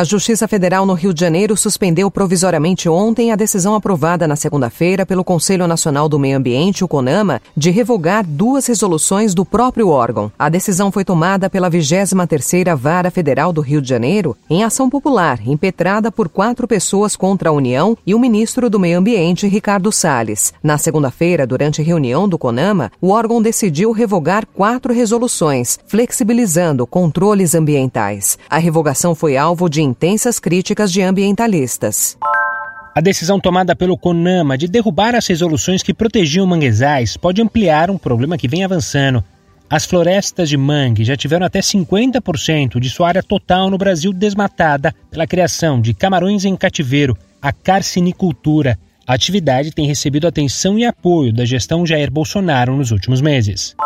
A Justiça Federal no Rio de Janeiro suspendeu provisoriamente ontem a decisão aprovada na segunda-feira pelo Conselho Nacional do Meio Ambiente, o CONAMA, de revogar duas resoluções do próprio órgão. A decisão foi tomada pela 23ª Vara Federal do Rio de Janeiro em ação popular, impetrada por quatro pessoas contra a União e o ministro do Meio Ambiente, Ricardo Salles. Na segunda-feira, durante reunião do CONAMA, o órgão decidiu revogar quatro resoluções, flexibilizando controles ambientais. A revogação foi alvo de intensas críticas de ambientalistas. A decisão tomada pelo CONAMA de derrubar as resoluções que protegiam manguezais pode ampliar um problema que vem avançando. As florestas de mangue já tiveram até 50% de sua área total no Brasil desmatada pela criação de camarões em cativeiro, a carcinicultura. A atividade tem recebido atenção e apoio da gestão Jair Bolsonaro nos últimos meses.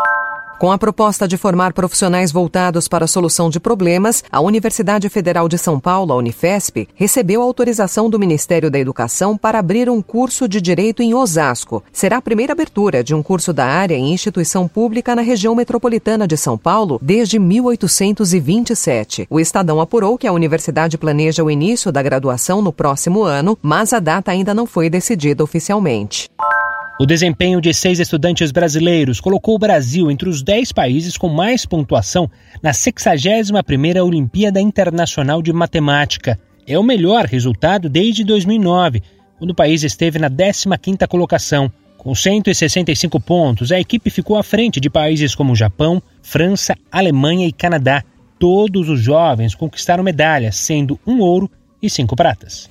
Com a proposta de formar profissionais voltados para a solução de problemas, a Universidade Federal de São Paulo, a Unifesp, recebeu autorização do Ministério da Educação para abrir um curso de direito em Osasco. Será a primeira abertura de um curso da área em instituição pública na região metropolitana de São Paulo desde 1827. O Estadão apurou que a universidade planeja o início da graduação no próximo ano, mas a data ainda não foi decidida oficialmente. O desempenho de seis estudantes brasileiros colocou o Brasil entre os dez países com mais pontuação na 61ª Olimpíada Internacional de Matemática. É o melhor resultado desde 2009, quando o país esteve na 15ª colocação. Com 165 pontos, a equipe ficou à frente de países como Japão, França, Alemanha e Canadá. Todos os jovens conquistaram medalhas, sendo um ouro e cinco pratas.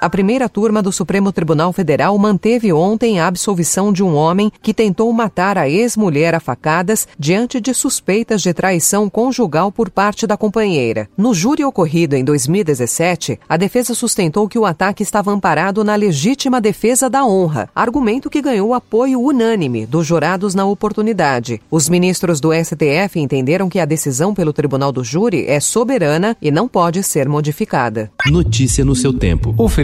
A primeira turma do Supremo Tribunal Federal manteve ontem a absolvição de um homem que tentou matar a ex-mulher a facadas diante de suspeitas de traição conjugal por parte da companheira. No júri ocorrido em 2017, a defesa sustentou que o ataque estava amparado na legítima defesa da honra, argumento que ganhou apoio unânime dos jurados na oportunidade. Os ministros do STF entenderam que a decisão pelo Tribunal do Júri é soberana e não pode ser modificada. Notícia no seu tempo.